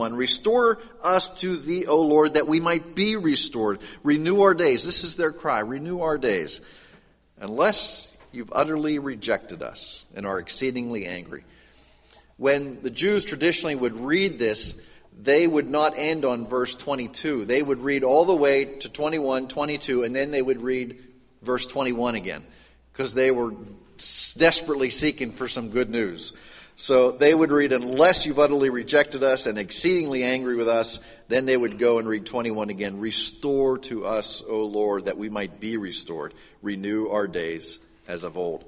Restore us to thee, O Lord, that we might be restored. Renew our days. This is their cry. Renew our days. Unless you've utterly rejected us and are exceedingly angry. When the Jews traditionally would read this, they would not end on verse 22. They would read all the way to 21, 22, and then they would read verse 21 again because they were desperately seeking for some good news. So they would read, Unless you've utterly rejected us and exceedingly angry with us, then they would go and read 21 again. Restore to us, O Lord, that we might be restored. Renew our days as of old.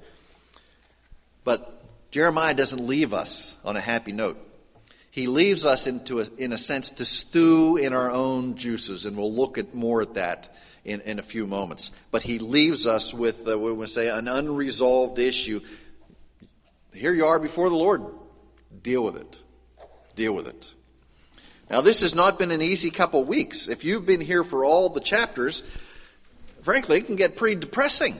But Jeremiah doesn't leave us on a happy note. He leaves us into a, in a sense to stew in our own juices, and we'll look at more at that in, in a few moments. But he leaves us with, uh, we would say, an unresolved issue. Here you are before the Lord. Deal with it. Deal with it. Now, this has not been an easy couple weeks. If you've been here for all the chapters, frankly, it can get pretty depressing.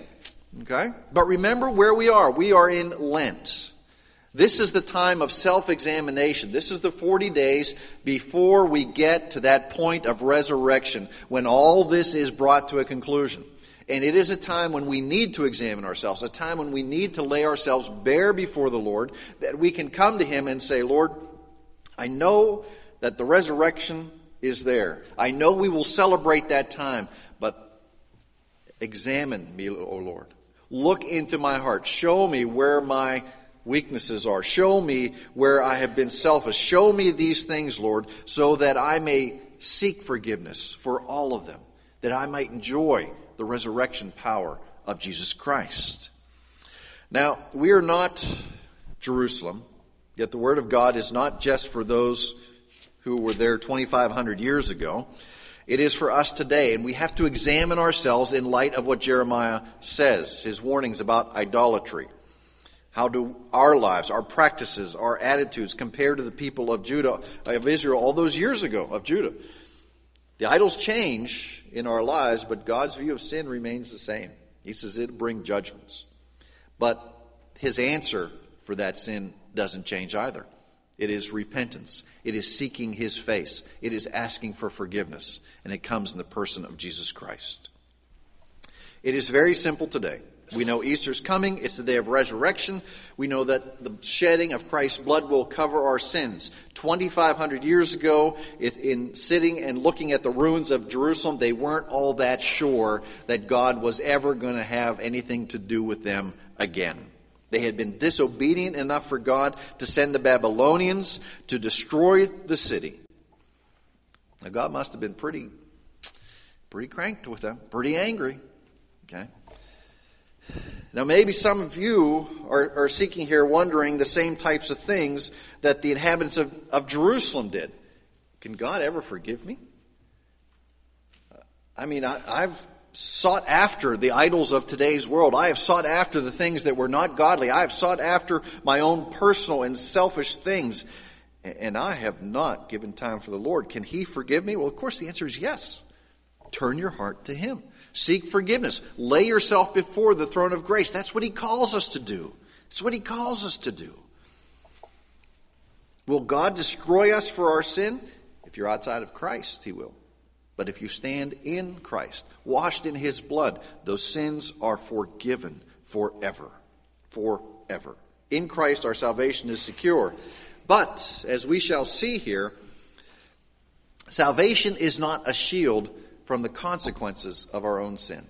Okay? But remember where we are. We are in Lent. This is the time of self examination. This is the 40 days before we get to that point of resurrection when all this is brought to a conclusion. And it is a time when we need to examine ourselves, a time when we need to lay ourselves bare before the Lord, that we can come to Him and say, Lord, I know that the resurrection is there. I know we will celebrate that time, but examine me, O Lord. Look into my heart. Show me where my weaknesses are. Show me where I have been selfish. Show me these things, Lord, so that I may seek forgiveness for all of them, that I might enjoy the resurrection power of Jesus Christ. Now, we are not Jerusalem, yet the Word of God is not just for those who were there 2,500 years ago. It is for us today, and we have to examine ourselves in light of what Jeremiah says, his warnings about idolatry. How do our lives, our practices, our attitudes compare to the people of Judah, of Israel, all those years ago of Judah? The idols change in our lives, but God's view of sin remains the same. He says it'll bring judgments. But his answer for that sin doesn't change either. It is repentance. It is seeking his face. It is asking for forgiveness. And it comes in the person of Jesus Christ. It is very simple today. We know Easter's coming. It's the day of resurrection. We know that the shedding of Christ's blood will cover our sins. 2,500 years ago, in sitting and looking at the ruins of Jerusalem, they weren't all that sure that God was ever going to have anything to do with them again. They had been disobedient enough for God to send the Babylonians to destroy the city. Now, God must have been pretty, pretty cranked with them, pretty angry. Okay? Now, maybe some of you are, are, seeking here, wondering the same types of things that the inhabitants of, of Jerusalem did. Can God ever forgive me? I mean, I, I've sought after the idols of today's world. I have sought after the things that were not godly. I have sought after my own personal and selfish things. And I have not given time for the Lord. Can He forgive me? Well, of course, the answer is yes. Turn your heart to Him. Seek forgiveness. Lay yourself before the throne of grace. That's what He calls us to do. That's what He calls us to do. Will God destroy us for our sin? If you're outside of Christ, He will. But if you stand in Christ, washed in His blood, those sins are forgiven forever. Forever. In Christ, our salvation is secure. But, as we shall see here, salvation is not a shield from the consequences of our own sin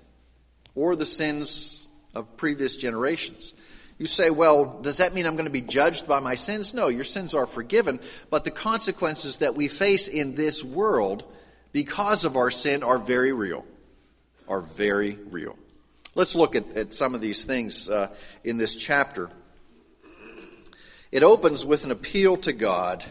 or the sins of previous generations. You say, well, does that mean I'm going to be judged by my sins? No, your sins are forgiven, but the consequences that we face in this world because of our sin are very real. Are very real. Let's look at, at some of these things uh, in this chapter. It opens with an appeal to God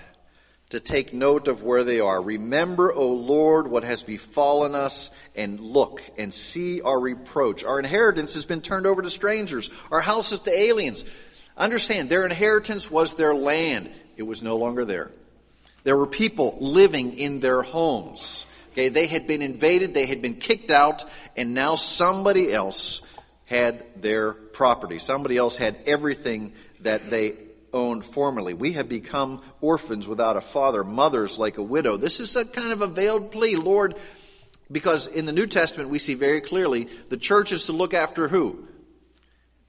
to take note of where they are. Remember, O Lord, what has befallen us, and look and see our reproach. Our inheritance has been turned over to strangers, our houses to aliens. Understand, their inheritance was their land, it was no longer there. There were people living in their homes. Okay, they had been invaded, they had been kicked out, and now somebody else had their property. Somebody else had everything that they owned formerly. We have become orphans without a father, mothers like a widow. This is a kind of a veiled plea, Lord, because in the New Testament we see very clearly the church is to look after who?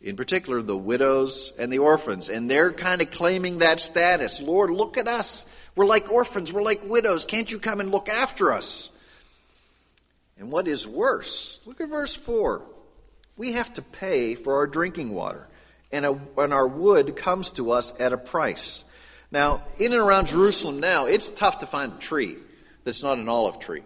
In particular, the widows and the orphans. And they're kind of claiming that status. Lord, look at us. We're like orphans. We're like widows. Can't you come and look after us? And what is worse, look at verse 4. We have to pay for our drinking water, and, a, and our wood comes to us at a price. Now, in and around Jerusalem now, it's tough to find a tree that's not an olive tree.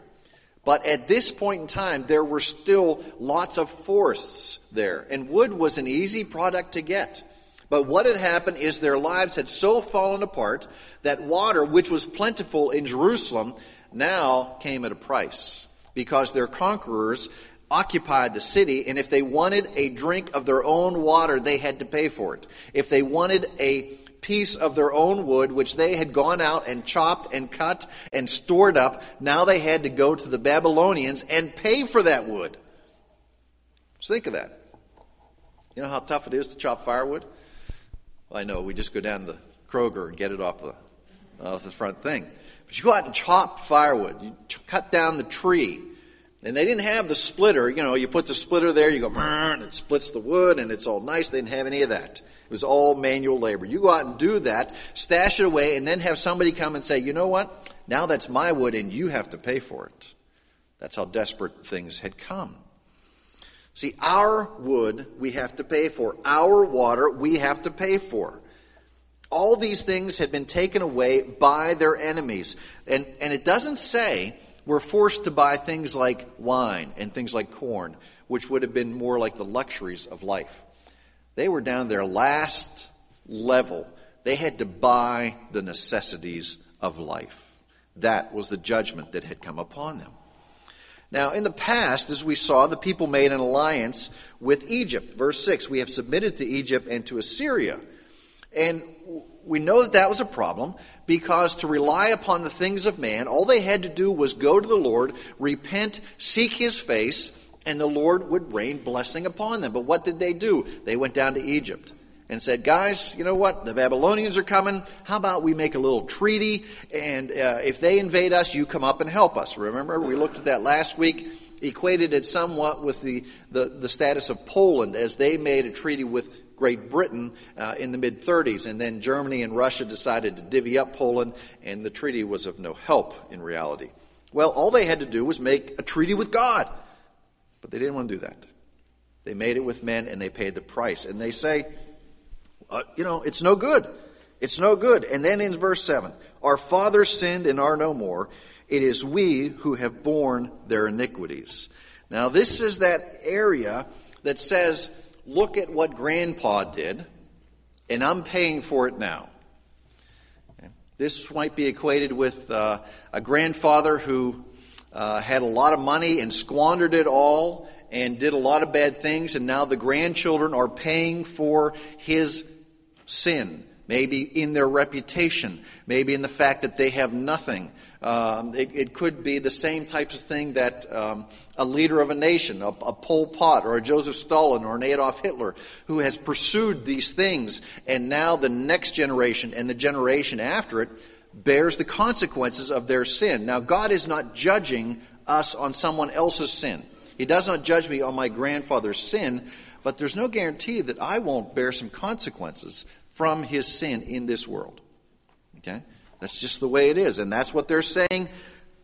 But at this point in time, there were still lots of forests there, and wood was an easy product to get. But what had happened is their lives had so fallen apart that water, which was plentiful in Jerusalem, now came at a price because their conquerors occupied the city, and if they wanted a drink of their own water, they had to pay for it. If they wanted a piece of their own wood, which they had gone out and chopped and cut and stored up, now they had to go to the Babylonians and pay for that wood. So think of that. You know how tough it is to chop firewood? Well, I know, we just go down to the Kroger and get it off the, off the front thing. But you go out and chop firewood, you cut down the tree, and they didn't have the splitter. You know, you put the splitter there, you go, and it splits the wood, and it's all nice. They didn't have any of that. It was all manual labor. You go out and do that, stash it away, and then have somebody come and say, you know what? Now that's my wood, and you have to pay for it. That's how desperate things had come. See, our wood we have to pay for. Our water we have to pay for. All these things had been taken away by their enemies. And, and it doesn't say were forced to buy things like wine and things like corn, which would have been more like the luxuries of life. They were down their last level. They had to buy the necessities of life. That was the judgment that had come upon them. Now, in the past, as we saw, the people made an alliance with Egypt. Verse 6 We have submitted to Egypt and to Assyria. And we know that that was a problem because to rely upon the things of man, all they had to do was go to the Lord, repent, seek his face, and the Lord would rain blessing upon them. But what did they do? They went down to Egypt and said, Guys, you know what? The Babylonians are coming. How about we make a little treaty? And uh, if they invade us, you come up and help us. Remember, we looked at that last week equated it somewhat with the, the, the, status of Poland as they made a treaty with Great Britain uh, in the mid 30s, and then Germany and Russia decided to divvy up Poland, and the treaty was of no help in reality. Well, all they had to do was make a treaty with God, but they didn't want to do that. They made it with men, and they paid the price. And they say, uh, you know, it's no good. It's no good. And then in verse 7, our fathers sinned and are no more. It is we who have borne their iniquities. Now, this is that area that says look at what grandpa did, and I'm paying for it now. This might be equated with uh, a grandfather who uh, had a lot of money and squandered it all and did a lot of bad things, and now the grandchildren are paying for his sin. Maybe in their reputation, maybe in the fact that they have nothing, um, it, it, could be the same types of thing that um, a leader of a nation, a, a Pol Pot or a Joseph Stalin or an Adolf Hitler, who has pursued these things, and now the next generation and the generation after it bears the consequences of their sin. Now, God is not judging us on someone else's sin. He does not judge me on my grandfather's sin, but there's no guarantee that I won't bear some consequences from his sin in this world. Okay? That's just the way it is. And that's what they're saying.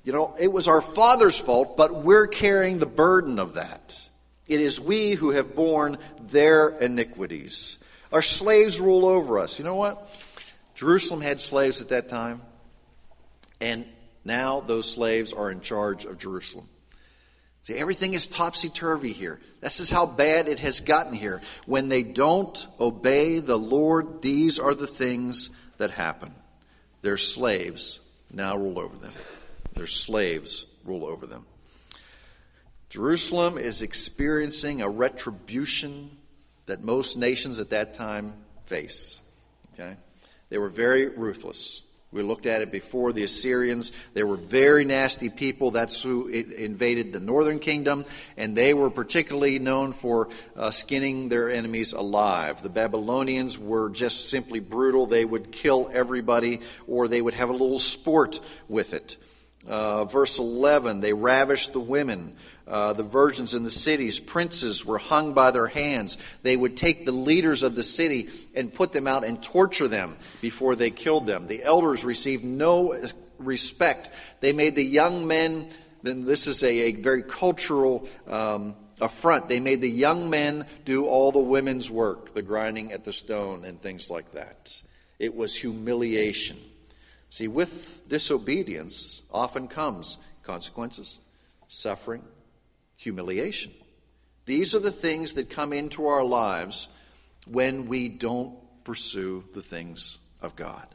You know, it was our father's fault, but we're carrying the burden of that. It is we who have borne their iniquities. Our slaves rule over us. You know what? Jerusalem had slaves at that time, and now those slaves are in charge of Jerusalem. See, everything is topsy turvy here. This is how bad it has gotten here. When they don't obey the Lord, these are the things that happen. Their slaves now rule over them. Their slaves rule over them. Jerusalem is experiencing a retribution that most nations at that time face. Okay? They were very ruthless We looked at it before. The Assyrians, they were very nasty people. That's who invaded the northern kingdom, and they were particularly known for uh, skinning their enemies alive. The Babylonians were just simply brutal. They would kill everybody, or they would have a little sport with it. Uh, verse 11, they ravished the women, uh, the virgins in the cities. Princes were hung by their hands. They would take the leaders of the city and put them out and torture them before they killed them. The elders received no respect. They made the young men, then this is a, a very cultural um, affront. They made the young men do all the women's work, the grinding at the stone and things like that. It was humiliation. See, with disobedience often comes consequences, suffering, humiliation. These are the things that come into our lives when we don't pursue the things of God.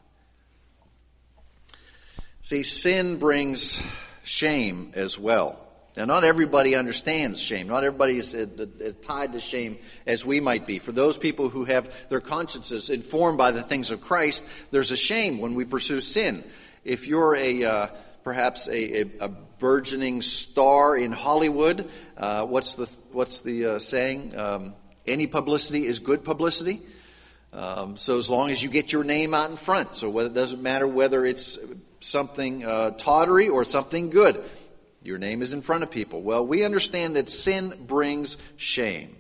See, sin brings shame as well. Now, not everybody understands shame. Not everybody is uh, uh, tied to shame as we might be. For those people who have their consciences informed by the things of Christ, there's a shame when we pursue sin. If you're a uh, perhaps a, a, a, burgeoning star in Hollywood, uh, what's the what's the uh, saying? Um, any publicity is good publicity. Um, so as long as you get your name out in front, so whether, it doesn't matter whether it's something uh, tawdry or something good your name is in front of people. Well, we understand that sin brings shame.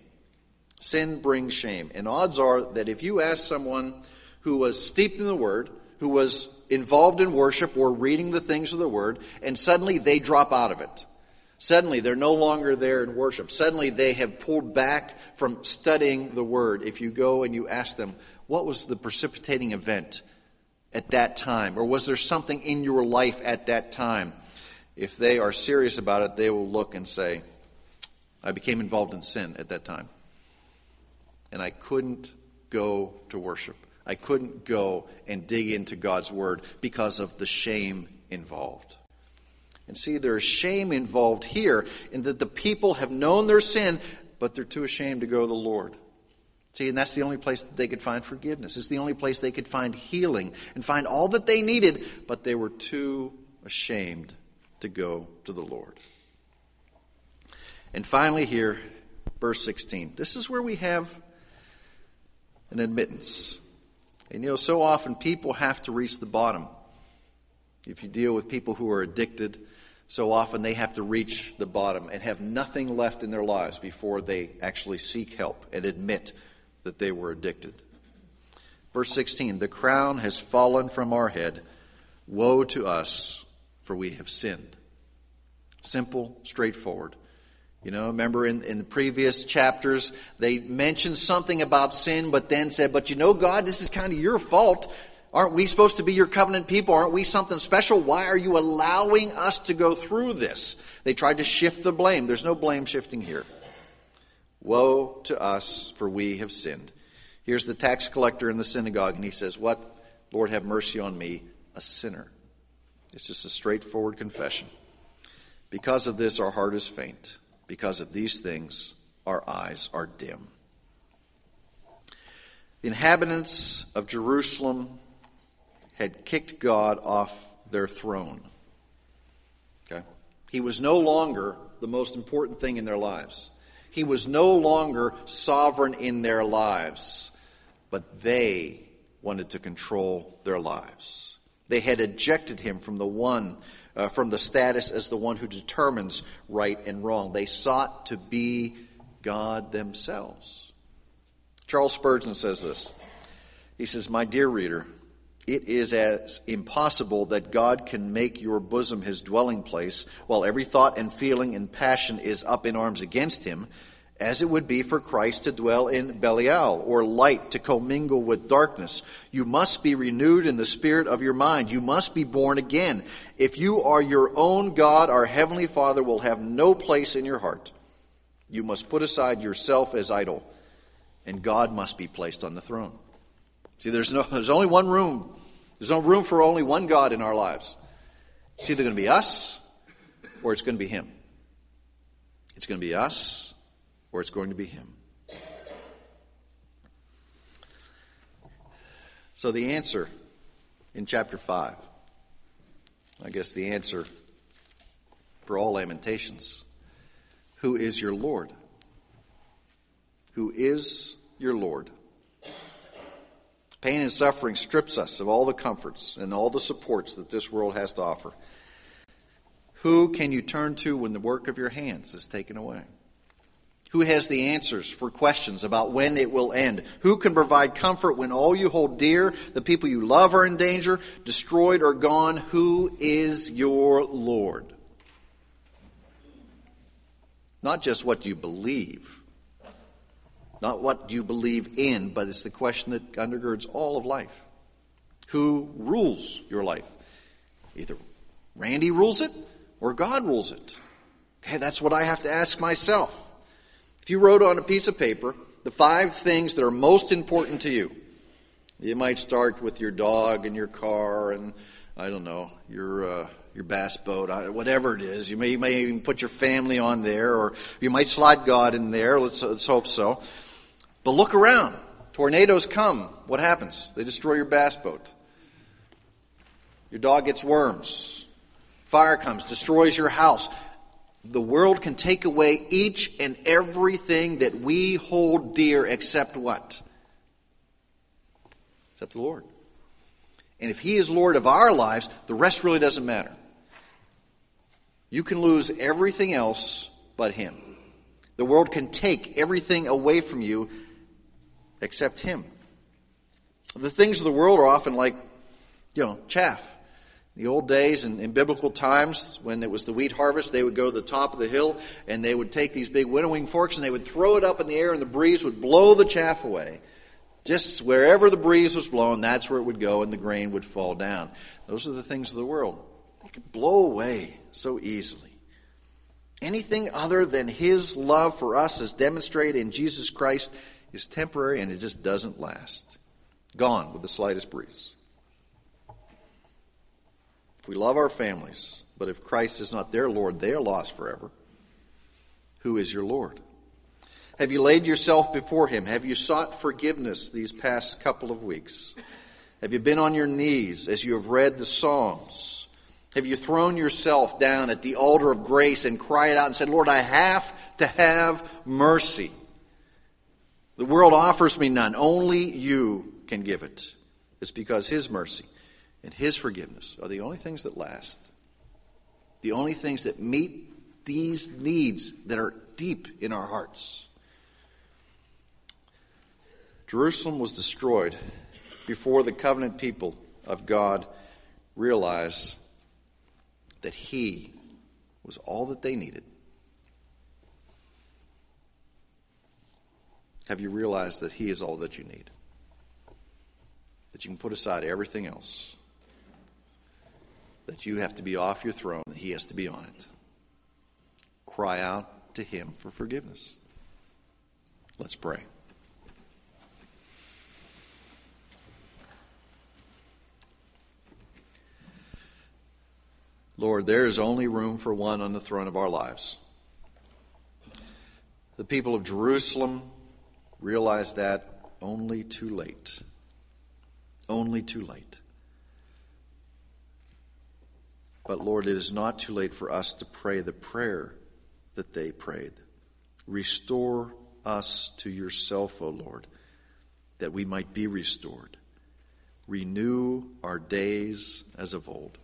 Sin brings shame. And odds are that if you ask someone who was steeped in the Word, who was involved in worship or reading the things of the Word, and suddenly they drop out of it. Suddenly they're no longer there in worship. Suddenly they have pulled back from studying the Word. If you go and you ask them, what was the precipitating event at that time? Or was there something in your life at that time if they are serious about it, they will look and say, I became involved in sin at that time. And I couldn't go to worship. I couldn't go and dig into God's Word because of the shame involved. And see, there's shame involved here in that the people have known their sin, but they're too ashamed to go to the Lord. See, and that's the only place that they could find forgiveness. It's the only place they could find healing and find all that they needed, but they were too ashamed to go to the Lord. And finally, here, verse 16. This is where we have an admittance. And you know, so often people have to reach the bottom. If you deal with people who are addicted, so often they have to reach the bottom and have nothing left in their lives before they actually seek help and admit that they were addicted. Verse 16 The crown has fallen from our head. Woe to us, for we have sinned. Simple, straightforward. You know, remember in, in the previous chapters, they mentioned something about sin, but then said, But you know, God, this is kind of your fault. Aren't we supposed to be your covenant people? Aren't we something special? Why are you allowing us to go through this? They tried to shift the blame. There's no blame shifting here. Woe to us, for we have sinned. Here's the tax collector in the synagogue, and he says, What? Lord, have mercy on me, a sinner. It's just a straightforward confession. Because of this, our heart is faint. Because of these things, our eyes are dim. The inhabitants of Jerusalem had kicked God off their throne. Okay? He was no longer the most important thing in their lives. He was no longer sovereign in their lives, but they wanted to control their lives. They had ejected him from the one, uh, from the status as the one who determines right and wrong. They sought to be God themselves. Charles Spurgeon says this. He says, My dear reader, it is as impossible that God can make your bosom his dwelling place while every thought and feeling and passion is up in arms against him as it would be for Christ to dwell in Belial, or light to commingle with darkness. You must be renewed in the spirit of your mind. You must be born again. If you are your own God, our Heavenly Father will have no place in your heart. You must put aside yourself as idol, and God must be placed on the throne. See, there's, no, there's only one room. There's no room for only one God in our lives. It's either going to be us or it's going to be Him. It's going to be us or it's going to be him. So the answer in chapter 5 I guess the answer for all lamentations who is your Lord? Who is your Lord? Pain and suffering strips us of all the comforts and all the supports that this world has to offer. Who can you turn to when the work of your hands is taken away? Who has the answers for questions about when it will end? Who can provide comfort when all you hold dear, the people you love, are in danger, destroyed, or gone? Who is your Lord? Not just what you believe, not what do you believe in, but it's the question that undergirds all of life. Who rules your life? Either Randy rules it or God rules it. Okay, that's what I have to ask myself. If you wrote on a piece of paper the five things that are most important to you, you might start with your dog and your car and I don't know your uh, your bass boat, whatever it is. You may you may even put your family on there, or you might slide God in there. Let's let's hope so. But look around. Tornadoes come. What happens? They destroy your bass boat. Your dog gets worms. Fire comes, destroys your house. The world can take away each and everything that we hold dear except what? Except the Lord. And if He is Lord of our lives, the rest really doesn't matter. You can lose everything else but Him. The world can take everything away from you except Him. The things of the world are often like, you know, chaff. The old days and in, in biblical times, when it was the wheat harvest, they would go to the top of the hill and they would take these big winnowing forks and they would throw it up in the air and the breeze would blow the chaff away. Just wherever the breeze was blowing, that's where it would go and the grain would fall down. Those are the things of the world. They could blow away so easily. Anything other than His love for us as demonstrated in Jesus Christ is temporary and it just doesn't last. Gone with the slightest breeze. If we love our families, but if Christ is not their Lord, they are lost forever. Who is your Lord? Have you laid yourself before Him? Have you sought forgiveness these past couple of weeks? Have you been on your knees as you have read the Psalms? Have you thrown yourself down at the altar of grace and cried out and said, Lord, I have to have mercy? The world offers me none. Only you can give it. It's because His mercy and His forgiveness are the only things that last, the only things that meet these needs that are deep in our hearts. Jerusalem was destroyed before the covenant people of God realized that He was all that they needed. Have you realized that He is all that you need? That you can put aside everything else? That you have to be off your throne, that He has to be on it. Cry out to Him for forgiveness. Let's pray. Lord, there is only room for one on the throne of our lives. The people of Jerusalem realized that only too late. Only too late. But Lord, it is not too late for us to pray the prayer that they prayed. Restore us to yourself, O Lord, that we might be restored. Renew our days as of old.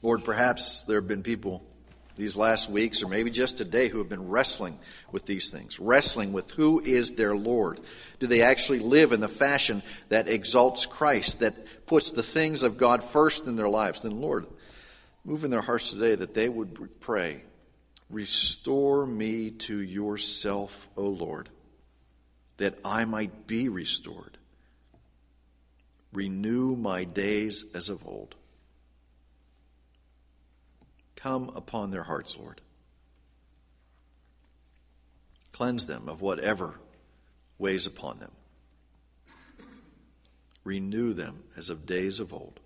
Lord, perhaps there have been people these last weeks, or maybe just today, who have been wrestling with these things, wrestling with who is their Lord. Do they actually live in the fashion that exalts Christ, that puts the things of God first in their lives? Then, Lord, move in their hearts today that they would pray, Restore me to yourself, O Lord, that I might be restored. Renew my days as of old. Come upon their hearts, Lord. Cleanse them of whatever weighs upon them. Renew them as of days of old,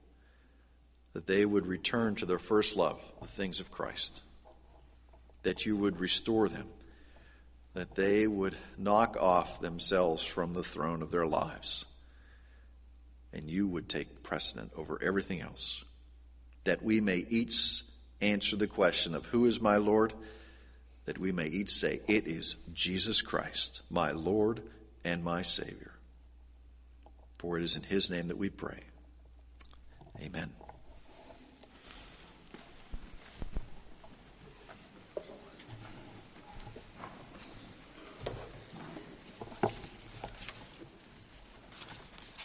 that they would return to their first love, the things of Christ. That you would restore them, that they would knock off themselves from the throne of their lives, and you would take precedent over everything else. That we may each answer the question of who is my Lord, that we may each say, It is Jesus Christ, my Lord and my Savior. For it is in his name that we pray. Amen.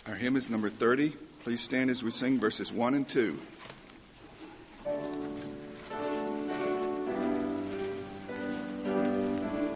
Our hymn is number 30. Please stand as we sing verses 1 and 2.